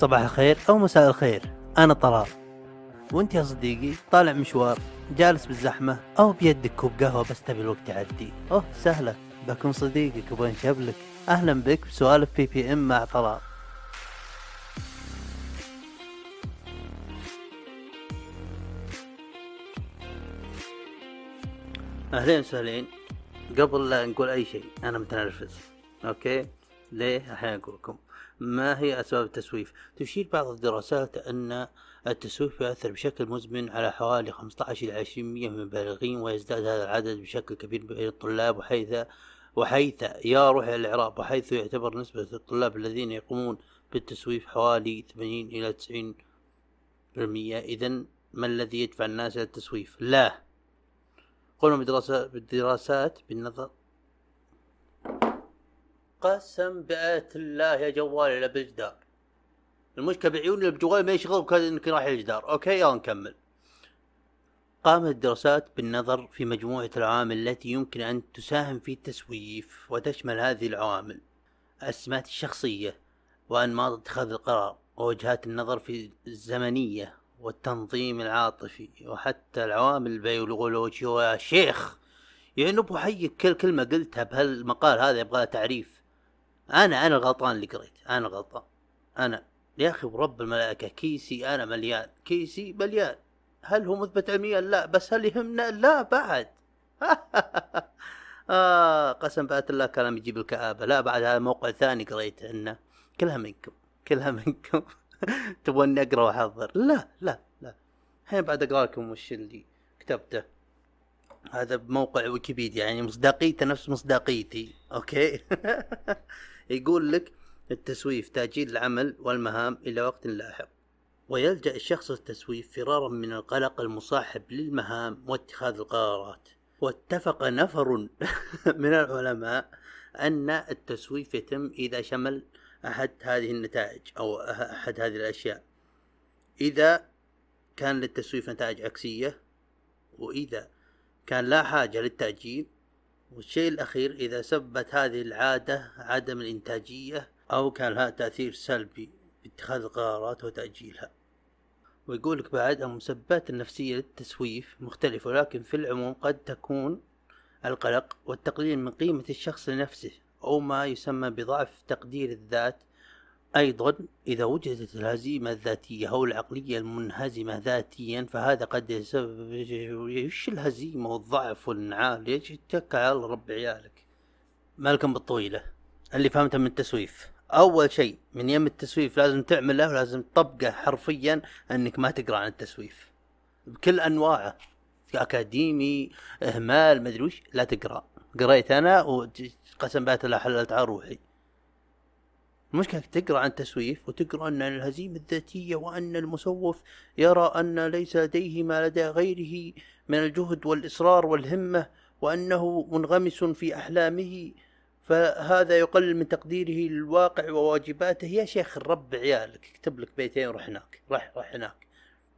صباح الخير أو مساء الخير. أنا طلال. وأنت يا صديقي طالع مشوار جالس بالزحمة أو بيدك كوب قهوة بس تبي الوقت يعدي. أوه سهلة. بكون صديقك وبنشبلك أهلا بك بسوالف بي بي إم مع طلال. أهلين وسهلين. قبل لا نقول أي شيء أنا متنرفز. Okay؟ ليه؟ الحين أقول لكم. ما هي أسباب التسويف؟ تشير بعض الدراسات أن التسويف يؤثر بشكل مزمن على حوالي 15 إلى 20% من البالغين ويزداد هذا العدد بشكل كبير بين الطلاب وحيث وحيث يروح إلى الإعراب وحيث يعتبر نسبة الطلاب الذين يقومون بالتسويف حوالي 80 إلى 90% إذا ما الذي يدفع الناس إلى التسويف؟ لا. قلنا بدراسات بالدراسات بالنظر قسم بآية الله يا جوالي إلى بالجدار المشكلة بعيوني اللي بجوالي ما يشغل وكان يمكن راح الجدار. أوكي يلا نكمل. قامت الدراسات بالنظر في مجموعة العوامل التي يمكن أن تساهم في التسويف وتشمل هذه العوامل. السمات الشخصية وأنماط اتخاذ القرار ووجهات النظر في الزمنية والتنظيم العاطفي وحتى العوامل البيولوجية. يا شيخ يعني أبو حي كل كلمة قلتها بهالمقال هذا يبغى تعريف. أنا أنا الغلطان اللي قريت. أنا غلطان أنا. يا أخي ورب الملائكة كيسي أنا مليان. كيسي مليان. هل هو مثبت علميا؟ لا. بس هل يهمنا؟ لا بعد. آه قسم بآية الله كلام يجيب الكآبة. لا بعد هذا موقع ثاني قريت انه كلها منكم. كلها منكم. تبغوني أقرأ وأحضر. لا لا لا. الحين بعد أقرأ لكم وش اللي كتبته. هذا بموقع ويكيبيديا يعني مصداقيته نفس مصداقيتي. Okay؟ يقول لك التسويف تأجيل العمل والمهام إلى وقت لاحق. ويلجأ الشخص التسويف فرارا من القلق المصاحب للمهام واتخاذ القرارات. واتفق نفر من العلماء أن التسويف يتم إذا شمل أحد هذه النتائج أو أحد هذه الأشياء. إذا كان للتسويف نتائج عكسية وإذا كان لا حاجة للتأجيل والشيء الأخير إذا سببت هذه العادة عدم الإنتاجية أو كان لها تأثير سلبي باتخاذ القرارات وتأجيلها. ويقول لك بعد المسببات النفسية للتسويف مختلفة ولكن في العموم قد تكون القلق والتقليل من قيمة الشخص لنفسه أو ما يسمى بضعف تقدير الذات أيضا إذا وجدت الهزيمة الذاتية أو العقلية المنهزمة ذاتيا فهذا قد يسبب إيش الهزيمة والضعف والانعال؟ إيش اتك على رب عيالك؟ مالكم بالطويلة؟ اللي فهمته من التسويف. أول شيء من يم التسويف لازم تعمله ولازم تطبقه حرفيا أنك ما تقرأ عن التسويف. بكل أنواعه أكاديمي إهمال مدري وش لا تقرأ. قريت أنا وقسم بالله حللت على روحي. المشكلة تقرأ عن التسويف وتقرأ أن الهزيمة الذاتية وأن المسوف يرى أن ليس لديه ما لدى غيره من الجهد والإصرار والهمة وأنه منغمس في أحلامه فهذا يقلل من تقديره للواقع وواجباته. يا شيخ الرب عيالك اكتب لك بيتين روح هناك روح روح هناك.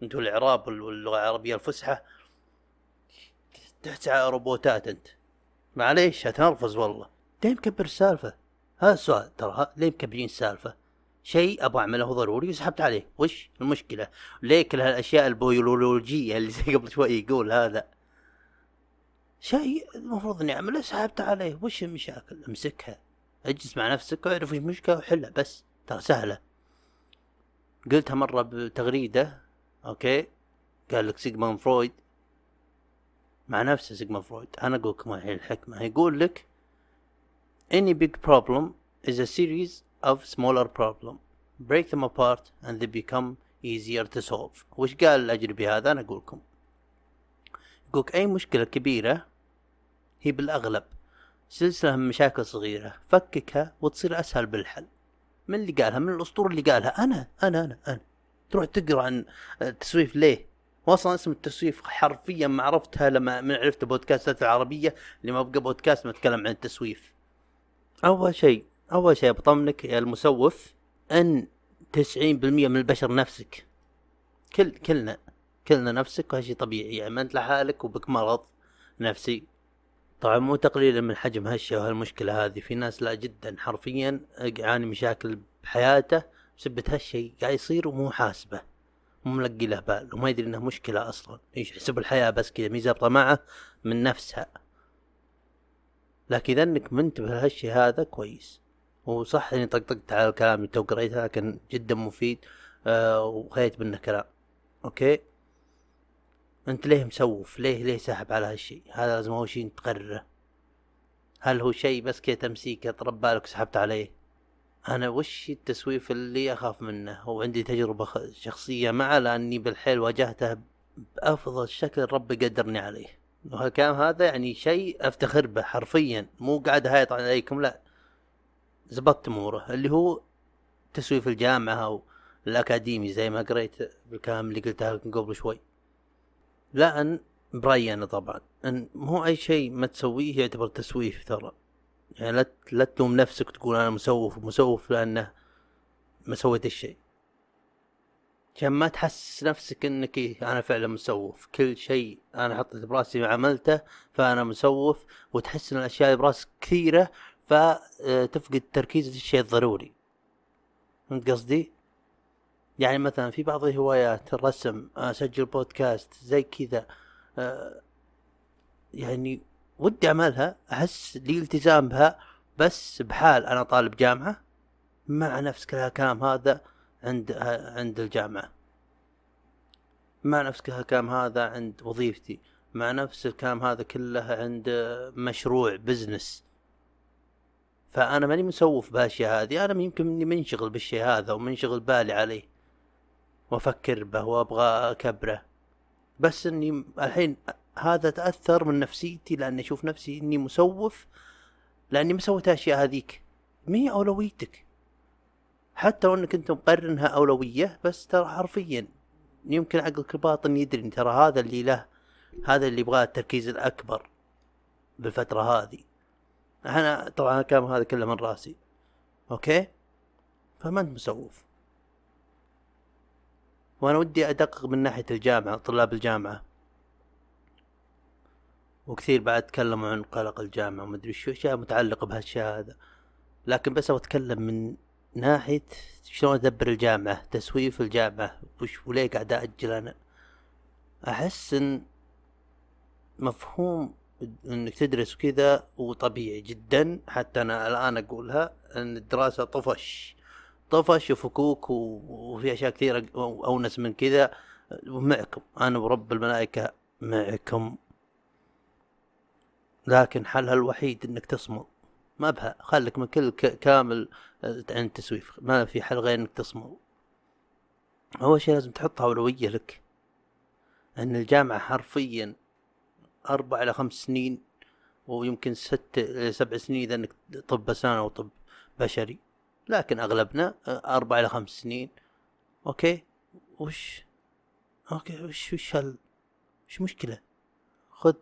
أنتوا الإعراب واللغة العربية الفصحى. تحت روبوتات أنت. معليش هتنرفز والله. دايم كبر السالفة. هذا السؤال ترى ليه مكبرين السالفه شيء أبغى أعمله ضروري وسحبت عليه. وش المشكلة؟ ليه كل هالاشياء البيولوجية اللي زي قبل شوي يقول هذا. شيء المفروض إني أعمله سحبت عليه. وش المشاكل؟ أمسكها. أجلس مع نفسك وأعرف المشكلة وحلها بس. ترى سهلة. قلتها مرة بتغريدة. أوكي. قال لك سيجموند فرويد. مع نفسه سيجموند فرويد. أنا أقول لكم الحين الحكمة. يقول لك Any big problem is a series of smaller problem. Break them apart and they become easier to solve. وش قال الأجنبي هذا أنا أقول لكم. يقولك أي مشكلة كبيرة هي بالأغلب سلسلة من مشاكل صغيرة فككها وتصير أسهل بالحل. من اللي قالها؟ من الأسطورة اللي قالها؟ أنا أنا أنا أنا. تروح تقرأ عن التسويف ليه؟ واصلا اسم التسويف حرفيا ما عرفتها لما من عرفت بودكاستات العربيه اللي ما بقى بودكاست ما اتكلم عن التسويف أول شيء أول شيء بطمنك يا المسوف أن تسعين بالمية من البشر نفسك. كل كلنا كلنا نفسك وهذا شيء طبيعي. يعني ما أنت لحالك وبك مرض نفسي. طبعا مو تقليلا من حجم هالشيء وهالمشكلة هذه. في ناس لا جدا حرفيا يعاني مشاكل بحياته بسبة هالشيء. قاعد يصير ومو حاسبه مو ملقي له بال وما يدري إنها مشكلة أصلا. يحسب الحياة بس كذا مي ضابطة معه من نفسها. لكن إذا إنك منتبه لهالشيء هذا كويس. وصح إني طقطقت على الكلام اللي تو قريته لكن جدا مفيد آه وخليت منه كلام. Okay؟ أنت ليه مسوف؟ ليه ليه ساحب على هالشيء هذا لازم أول شيء تقرره. هل هو شيء بس كذا تمسيكه طرب بالك وسحبت عليه؟ أنا وش التسويف اللي أخاف منه؟ وعندي تجربة شخصية معه لأني بالحيل واجهته بأفضل شكل ربي قدرني عليه. وهالكلام هذا يعني شيء أفتخر به حرفيا. مو قاعد هايط عليكم لا. زبطت أموره. اللي هو تسويف الجامعة أو الأكاديمي زي ما قريت بالكلام اللي قلتها قبل شوي. لا أن أنا طبعا. أن مو أي شيء ما تسويه يعتبر تسويف ترى. يعني لا لا تلوم نفسك تقول أنا مسوف مسوف لأنه ما سويت الشيء عشان ما تحسس نفسك إنك إيه أنا فعلا مسوف. كل شيء أنا حطيت براسي وعملته فأنا مسوف. وتحس إن الأشياء براسك كثيرة فتفقد تركيز الشيء الضروري. فهمت قصدي؟ يعني مثلا في بعض الهوايات الرسم أسجل بودكاست زي كذا آه، يعني ودي أعملها أحس لي التزام بها بس بحال أنا طالب جامعة مع نفس الكلام هذا عند عند الجامعة. مع نفس الكلام هذا عند وظيفتي. مع نفس الكلام هذا كله عند مشروع بزنس. فأنا ماني مسوف بهالاشياء هذه. أنا يمكن إني منشغل بالشيء هذا ومنشغل بالي عليه. وأفكر به وأبغى أكبره. بس إني الحين هذا تأثر من نفسيتي لأني أشوف نفسي إني مسوف. لأني ما سويت الاشياء هذيك. مي أولويتك؟ حتى لو انك انت مقرنها أولوية بس ترى حرفيا يمكن عقلك الباطن يدري ترى هذا اللي له هذا اللي يبغاه التركيز الأكبر بالفترة هذه. أنا طبعا الكلام هذا كله من راسي. أوكي؟ فما أنت مسوف. وأنا ودي أدقق من ناحية الجامعة طلاب الجامعة. وكثير بعد تكلموا عن قلق الجامعة وما أدري شو أشياء متعلقة بهالشيء هذا. لكن بس أبغى أتكلم من ناحية شلون أدبر الجامعة تسويف الجامعة وش وليه قاعد أجل أنا؟ أحس إن مفهوم إنك تدرس وكذا وطبيعي جدا حتى أنا الآن أقولها إن الدراسة طفش. طفش وفكوك وفي أشياء كثيرة أونس من كذا. ومعكم أنا ورب الملائكة معكم. لكن حلها الوحيد إنك تصمد. ما بها. خليك من كل كامل آه، عن التسويف. ما في حل غير إنك تصمد أول شيء لازم تحطها أولوية لك. إن الجامعة حرفيا أربع إلى خمس سنين ويمكن ست سبع سنين إذا إنك طب اسنان أو طب بشري. لكن أغلبنا آه، أربع إلى خمس سنين. Okay؟ وش؟ Okay وش وش هال وش مشكلة؟ خذ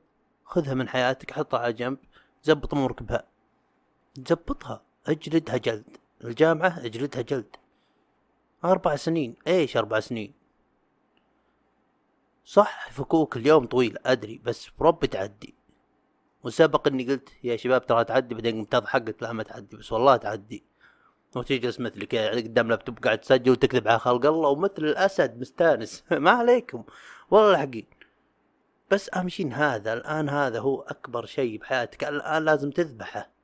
خذها من حياتك حطها على جنب زبط أمورك بها. زبطها اجلدها جلد. الجامعة اجلدها جلد. أربع سنين. إيش أربع سنين؟ صح فكوك اليوم طويل أدري بس بربي تعدي. وسبق إني قلت يا شباب ترى تعدي بعدين قمت اضحك لا ما تعدي بس والله تعدي. وتجلس مثلي كذا قدام لابتوب قاعد تسجل وتكذب على خلق الله ومثل الأسد مستانس. ما عليكم. والله الحقين بس اهم شيء هذا الآن هذا هو أكبر شيء بحياتك. الآن لازم تذبحه.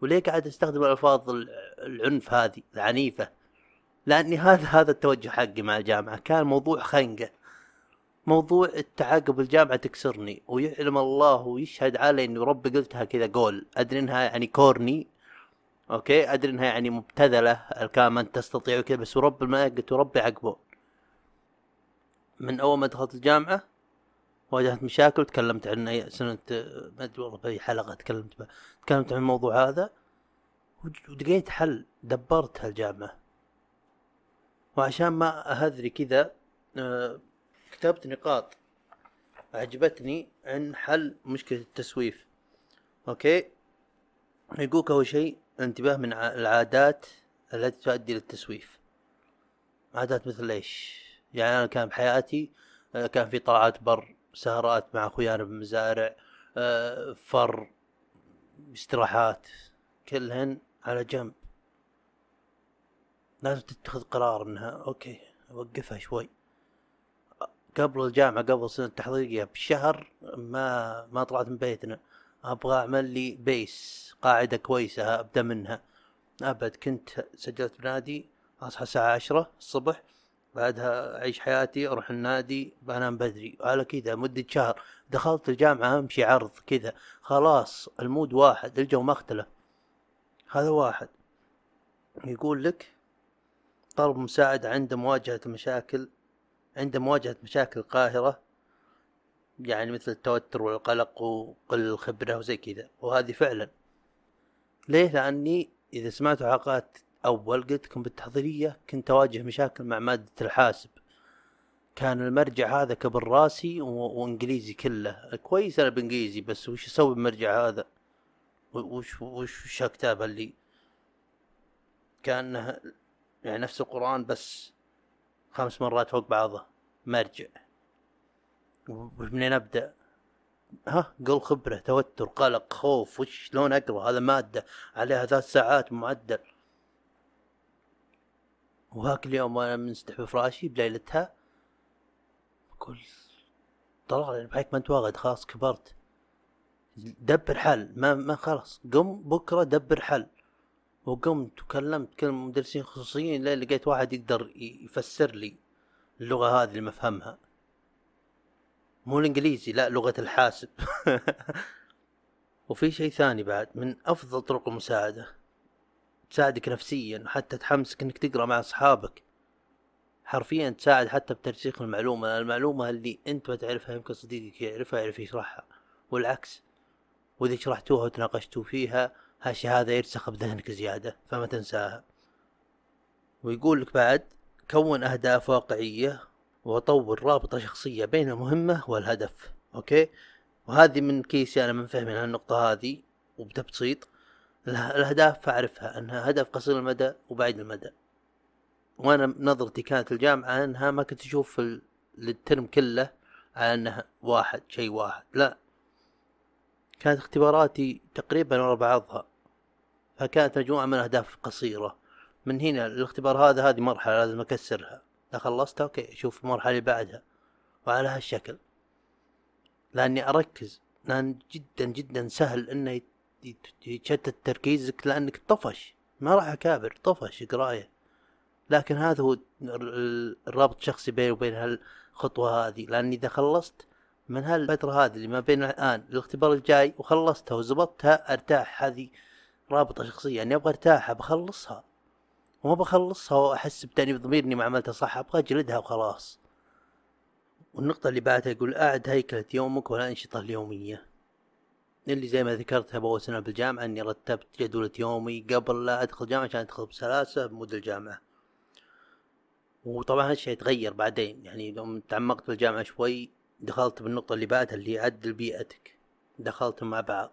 وليه قاعد تستخدم الألفاظ العنف هذه العنيفة. لأني هذا هذا التوجه حقي مع الجامعة. كان موضوع خنقة. موضوع التعاقب الجامعة تكسرني ويعلم الله ويشهد علي إني ربي قلتها كذا قول. أدري إنها يعني كورني أوكي؟ أدري إنها يعني مبتذلة الكلام أنت تستطيع وكذا بس ورب الملائكة وربي عقبه. من أول ما دخلت الجامعة واجهت مشاكل وتكلمت عن سنة ما أدري والله بأي حلقة تكلمت بها تكلمت عن الموضوع هذا ولقيت حل. دبرت هالجامعة. وعشان ما أهذري كذا آه، كتبت نقاط. عجبتني عن حل مشكلة التسويف. Okay؟ يقولك أول شيء انتباه من العادات التي تؤدي للتسويف عادات مثل إيش؟ يعني أنا كان بحياتي آه، كان في طلعات بر. سهرات مع أخويانا بالمزارع آه، فر استراحات كلهن على جنب. لازم تتخذ قرار إنها okay أوقفها شوي. قبل الجامعة قبل سنة التحضيرية بشهر ما ما طلعت من بيتنا. أبغى أعمل لي base قاعدة كويسة أبدأ منها. ابد كنت سجلت بنادي أصحى الساعة عشرة الصبح. بعدها أعيش حياتي أروح النادي بنام بدري. على كذا مدة شهر. دخلت الجامعة أمشي عرض كذا. خلاص المود واحد الجو ما اختلف. هذا واحد. يقول لك طلب مساعدة عند مواجهة المشاكل عند مواجهة مشاكل قاهرة يعني مثل التوتر والقلق وقل الخبرة وزي كذا. وهذه فعلا. ليه؟ لأني إذا سمعتوا حلقات أول قلت لكم بالتحضيرية كنت أواجه مشاكل مع مادة الحاسب. كان المرجع هذا كبر راسي و... وإنجليزي كله. كويس أنا بإنجليزي بس وش أسوي بالمرجع هذا؟ وش وش وش كتابه اللي كأنه يعني نفس القرآن بس خمس مرات فوق بعضه؟ مرجع. ومنين أبدأ؟ ها قل خبرة توتر قلق خوف وش شلون أقرأ؟ هذا مادة عليها ثلاث ساعات معدل وهاك اليوم وأنا منسدح بفراشي بليلتها. أقول طلع بحيك ما انت واخد خلاص كبرت. دبر حل ما ما خلاص. قم بكرة دبر حل. وقمت وكلمت كل مدرسين خصوصيين لين لقيت واحد يقدر يفسر لي اللغة هذه اللي مفهمها. مو الإنجليزي لا لغة الحاسب. وفي شيء ثاني بعد من أفضل طرق المساعدة. تساعدك نفسيا وحتى تحمسك إنك تقرأ مع أصحابك. حرفيا تساعد حتى بترسيخ المعلومة المعلومة اللي أنت ما تعرفها يمكن صديقك يعرفها يعرف يشرحها. والعكس وإذا شرحتوها وتناقشتوا فيها هالشي هذا يرسخ بذهنك زيادة فما تنساها. ويقول لك بعد كون أهداف واقعية وطور رابطة شخصية بين المهمة والهدف. Okay؟ وهذه من كيسي أنا من فهمي هالنقطة هذه وبتبسيط. الأهداف أعرفها أنها هدف قصير المدى وبعيد المدى. وأنا نظرتي كانت الجامعة أنها ما كنت أشوف الترم كله على أنها واحد شيء واحد. لا. كانت اختباراتي تقريبا ورا بعضها فكانت مجموعة من أهداف قصيرة. من هنا الاختبار هذا هذه مرحلة لازم أكسرها. إذا خلصتها أوكي أشوف المرحلة اللي بعدها. وعلى هالشكل. لأني أركز لأن جدا جدا سهل إنه يتشتت تركيزك لأنك طفش. ما راح أكابر طفش قراية. لكن هذا هو الرابط الشخصي بيني وبين هالخطوة هذه. لأني إذا خلصت من هالفترة هذه اللي ما بين الآن الاختبار الجاي وخلصتها وزبطتها أرتاح. هذه رابطة شخصية. يعني أبغى أرتاح بخلصها. وما بخلصها وأحس بتأنيب ضمير إني ما عملتها صح أبغى أجلدها وخلاص. والنقطة اللي بعدها يقول أعد هيكلة يومك والأنشطة اليومية. اللي زي ما ذكرتها بأول سنة بالجامعة إني رتبت جدولة يومي قبل لا أدخل الجامعة عشان أدخل بسلاسة بمود الجامعة. وطبعا هالشيء يتغير بعدين يعني يوم تعمقت في الجامعة شوي دخلت بالنقطة اللي بعدها اللي عدل بيئتك. دخلتهم مع بعض.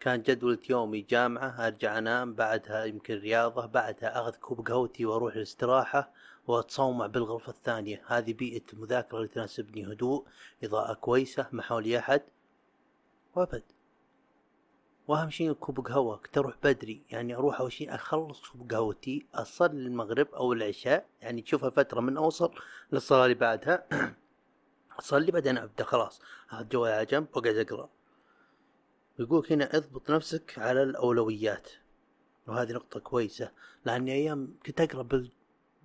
كان جدولة يومي جامعة أرجع أنام بعدها يمكن رياضة بعدها أخذ كوب قهوتي وأروح الاستراحة وأتصومع بالغرفة الثانية. هذه بيئة المذاكرة اللي تناسبني هدوء إضاءة كويسة ما حولي أحد. وأبد. وأهم شيء كوب قهوة كنت أروح بدري يعني أروح أول شيء أخلص كوب قهوتي أصلي المغرب أو العشاء يعني تشوفها فترة من أوصل للصلاة اللي بعدها أصلي بعدين أبدأ خلاص. هذا جوالي على جنب وأقعد أقرأ. يقول هنا اضبط نفسك على الأولويات. وهذه نقطة كويسة لأني أيام كنت أقرأ بال...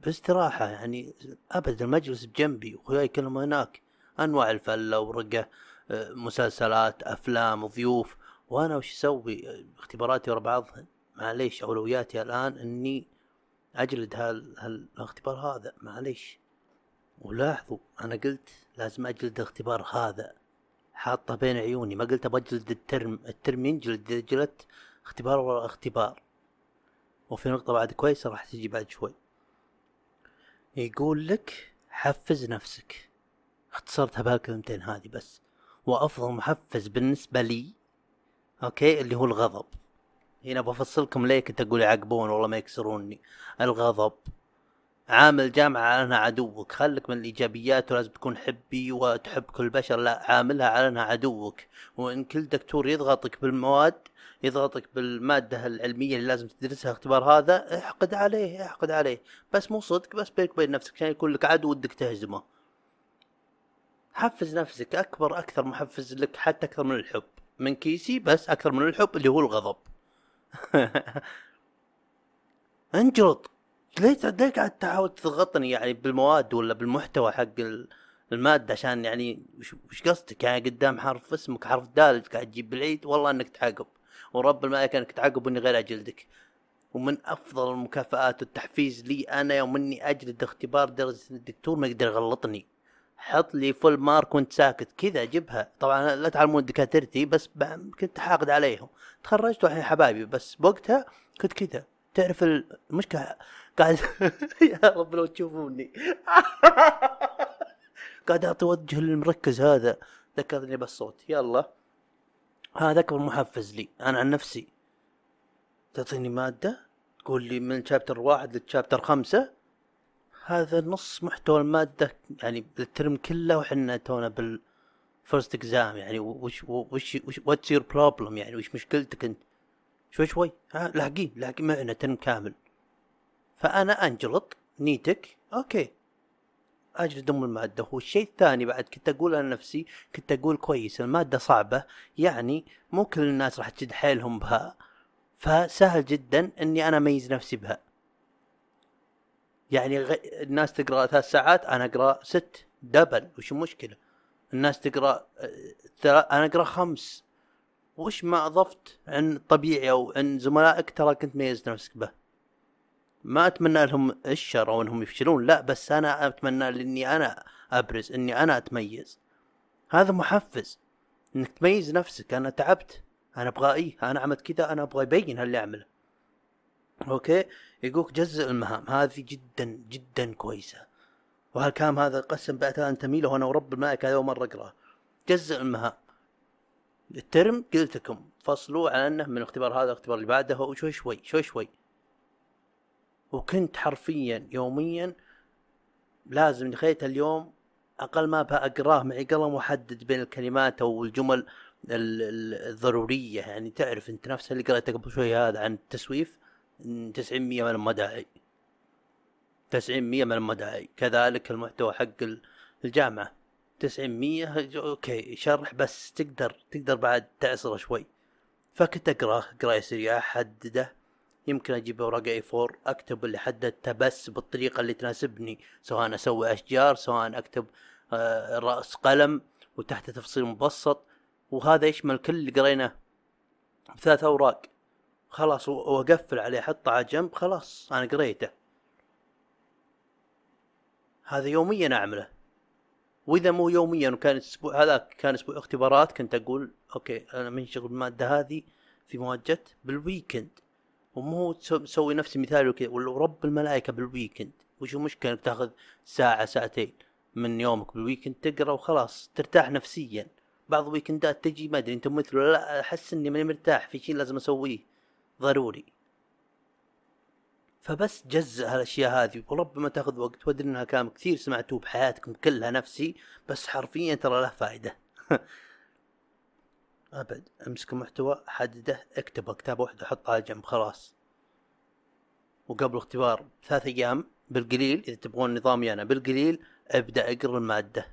باستراحة يعني أبد المجلس بجنبي واخوياي يكلموا هناك أنواع الفلة ورقة مسلسلات أفلام ضيوف. وأنا وش أسوي؟ اختباراتي ورا بعضها معليش أولوياتي الآن إني أجلد هالاختبار هذا. معليش. ولاحظوا أنا قلت لازم أجلد الاختبار هذا. حاطه بين عيوني. ما قلت أبغى أجلد الترم الترم ينجلد جلدت اختبار ورا اختبار. وفي نقطة بعد كويسة راح تجي بعد شوي. يقول لك حفز نفسك. اختصرتها بهالكلمتين هذه بس. وأفضل محفز بالنسبة لي okay اللي هو الغضب. هنا بفصلكم ليه كنت أقول يعقبون؟ والله ما يكسروني. الغضب. عامل جامعة على انها عدوك. خلك من الإيجابيات ولازم تكون حبي وتحب كل البشر لا عاملها على أنها عدوك. وإن كل دكتور يضغطك بالمواد يضغطك بالمادة العلمية اللي لازم تدرسها اختبار هذا احقد عليه احقد عليه. بس مو صدق بس بينك وبين نفسك عشان يكون لك عدو ودك تهزمه. حفز نفسك أكبر أكثر محفز لك حتى أكثر من الحب. من كيسي بس أكثر من الحب اللي هو الغضب. انجرط. ليه ليه قاعد تحاول تضغطني يعني بالمواد ولا بالمحتوى حق المادة عشان يعني وش قصدك؟ يعني قدام حرف اسمك حرف دال قاعد تجيب بالعيد والله إنك تعاقب. ورب الملائكة إنك تعاقب اني غير أجلدك. ومن أفضل المكافآت والتحفيز لي أنا يوم إني أجلد اختبار درجة الدكتور ما يقدر يغلطني. حط لي فول مارك وانت ساكت. كذا جبها طبعا لا تعلمون دكاترتي بس كنت حاقد عليهم. تخرجت والحين حبايبي بس بوقتها كنت كذا. تعرف المشكلة؟ قاعد يا رب لو تشوفوني. قاعد أعطي وجه المركز هذا. ذكرني بالصوت. يلا. هذا اكبر محفز لي. أنا عن نفسي. تعطيني مادة؟ تقول لي من شابتر واحد للشابتر خمسة. هذا نص محتوى المادة يعني بالترم كله وحنا تونا بال First exam يعني وش وش وش what's your problem يعني وش مشكلتك انت؟ شوي شوي ها لاحقين لاحقين معنا ترم كامل. فأنا أنجلط نيتك okay. اجلد ام المادة. والشيء الثاني بعد كنت أقول أنا نفسي كنت أقول كويس المادة صعبة يعني مو كل الناس راح تشد حيلهم بها. فسهل جدا إني أنا أميز نفسي بها. يعني غ... الناس تقرأ ثلاث ساعات أنا أقرأ ست double وش المشكلة؟ الناس تقرأ أنا أقرأ خمس. وش ما أضفت عن طبيعي أو عن زملائك؟ ترى كنت ميزت نفسك به. ما أتمنى لهم الشر أو إنهم يفشلون لا بس أنا أتمنى لأني أنا أبرز إني أنا أتميز. هذا محفز. إنك تميز نفسك. أنا تعبت. أنا أبغى إيه؟ أنا عملت كذا أنا أبغى يبين هاللي أعمله. أوكي؟ يقولك جزء المهام. هذه جدا جدا كويسة. وهالكلام هذا قسم بعدها انتمي له أنا ورب الملائكة هذا مره اقراه جزء المهام. الترم قلت لكم فصلوا على أنه من الاختبار هذا الاختبار اللي بعده. وشوي شوي شوي شوي وكنت حرفيا يوميا لازم دخلت اليوم أقل ما اقراه معي قلم واحدد بين الكلمات أو الجمل الضرورية. يعني تعرف أنت نفس اللي قريته قبل شوي هذا عن التسويف. 90% من المداعي 90% من المداعي كذلك المحتوى حق الجامعة. 90% أوكي شرح بس تقدر تقدر بعد تعصره شوي. فكنت اقراه قرايه سريعه أحدده. يمكن أجيب اوراق اي 4 أكتب اللي حددته بس بالطريقة اللي تناسبني. سواء أسوي أشجار سواء أكتب آه، رأس قلم وتحت تفصيل مبسط. وهذا يشمل كل اللي قريناه. بثلاث أوراق. خلاص وأقفل عليه أحطه على جنب خلاص أنا قريته. هذا يوميا أعمله. وإذا مو يوميا وكان أسبوع هذا كان أسبوع اختبارات كنت أقول okay أنا منشغل بالماده هذه في مواد جت بال weekend ومو تسوي نفس مثال وكذا. ولا رب الملائكة بال weekend وش المشكلة؟ إنك تأخذ ساعة ساعتين من يومك بال weekend تقرأ وخلاص ترتاح نفسيا. بعض الويكندات تجي ما أدري أنت مثل لا أحس إني ماني مرتاح في شيء لازم أسويه. ضروري. فبس جزء هالأشياء هذه وربما تأخذ وقت. وأدري إنها كلام كثير سمعتوه بحياتكم كلها نفسي بس حرفيا ترى له فائدة. أبد. امسك المحتوى حدده اكتبه. كتابه واحدة حطها على جنب خلاص. وقبل اختبار ثلاث أيام بالقليل إذا تبغون نظامي أنا بالقليل أبدأ أقرأ المادة.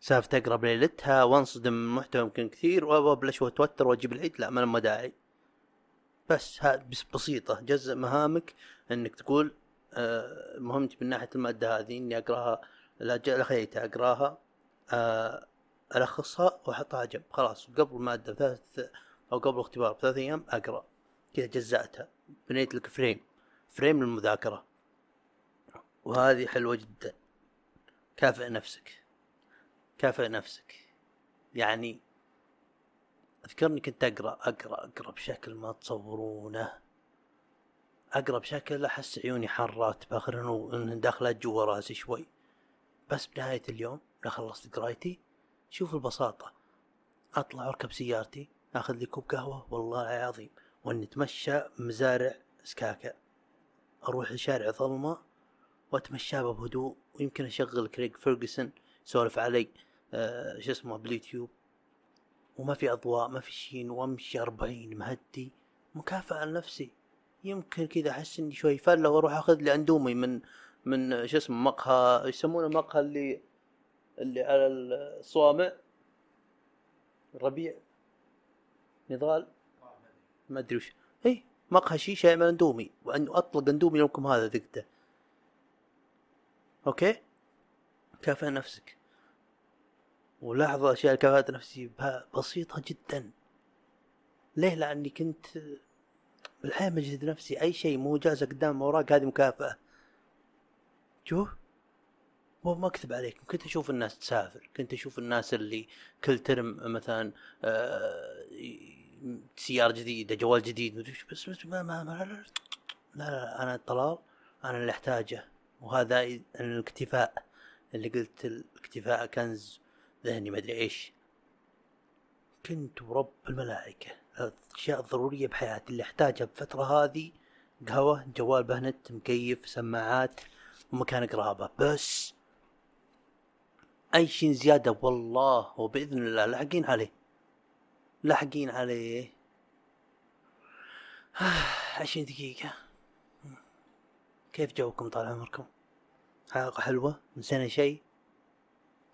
سالفة أقرأ بليلتها وأنصدم من محتوى يمكن كثير وابلش وأتوتر وأجيب العيد. لا ما داعي. بس بس بسيطة جزء مهامك إنك تقول آه مهمتي من ناحية المادة هذه إني أقراها لا خليتها أقراها آه ألخصها وأحطها على جنب. خلاص قبل الماده بثلاث أو قبل الاختبار بثلاث أيام أقرأ. كذا جزأتها. بنيت لك frame frame للمذاكرة. وهذه حلوة جدا. كافئ نفسك. كافئ نفسك. يعني أذكرني كنت أقرأ أقرأ أقرأ بشكل ما تصورونه. أقرأ بشكل أحس عيوني حرات بآخر إنه داخلة جوا راسي شوي. بس بنهاية اليوم لا خلصت قرايتي. شوف البساطة. أطلع أركب سيارتي أخذ لي كوب قهوة والله العظيم. وإني أتمشى مزارع سكاكا أروح لشارع ظلمة وأتمشى بهدوء. ويمكن أشغل كريج فيرجسون يسولف علي آه شو اسمه باليوتيوب. وما في أضواء ما في شيء وأمشي أربعين مهدي. مكافأة لنفسي يمكن كذا أحس إني شوي فلة وأروح أخذ لي أندومي من من شو اسمه مقهى يسمونه مقهى اللي اللي على الصوامع. الربيع نضال. ما أدري وش. اي مقهى شيشه يعمل أندومي. وانه أطلق أندومي لكم هذا ذقته. أوكي؟ كافئ نفسك. ولاحظ أشياء الكفاءة النفسية بسيطة جدا. ليه؟ لأني كنت بالحياة مجهد نفسي. أي شيء مو جالس قدام وراك هذه مكافأة. شوف مو ما أكذب عليك. كنت أشوف الناس تسافر كنت أشوف الناس اللي كل ترم مثلا آه سيارة جديدة جوال جديد بس بس ما ما, ما لا, لا, لا, لا أنا الطلال أنا اللي أحتاجه. وهذا الإكتفاء. اللي قلت الإكتفاء كنز ذهني ما أدري إيش. كنت ورب الملائكة الاشياء الضرورية بحياتي اللي أحتاجها بفترة هذه. قهوة جوال بهنت مكيف سماعات ومكان قرابة بس أي شيء زيادة والله وبإذن الله لاحقين عليه. لاحقين عليه. عشرين دقيقة. كيف جوكم طال عمركم؟ حلقة حلوة؟ نسينا شيء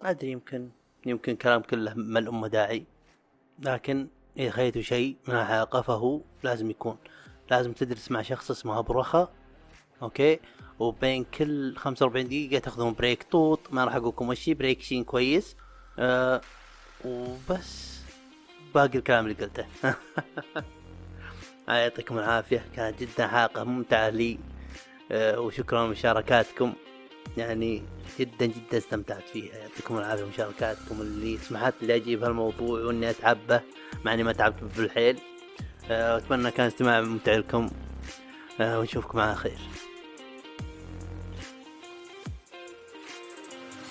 ما أدري يمكن يمكن كلام كله ما الأمة داعي. لكن إذا خيتوا شيء من الحلقة فهو لازم يكون. لازم تدرس مع شخص اسمه أبو رخا أوكي؟ وبين كل خمسة وأربعين دقيقة تأخذون break طوط ما راح أقول لكم وشي break شين كويس. آه وبس. باقي الكلام اللي قلته. يعطيكم العافية كانت جدا حلقة ممتعة لي. آه وشكرا لمشاركاتكم. يعني جدا جدا استمتعت فيها يعطيكم العافية مشاركاتكم اللي سمحت لي أجيب هالموضوع وإني أتعبه مع إني ما تعبت بالحيل. أتمنى كان استماع ممتع لكم. أه ونشوفكم على خير.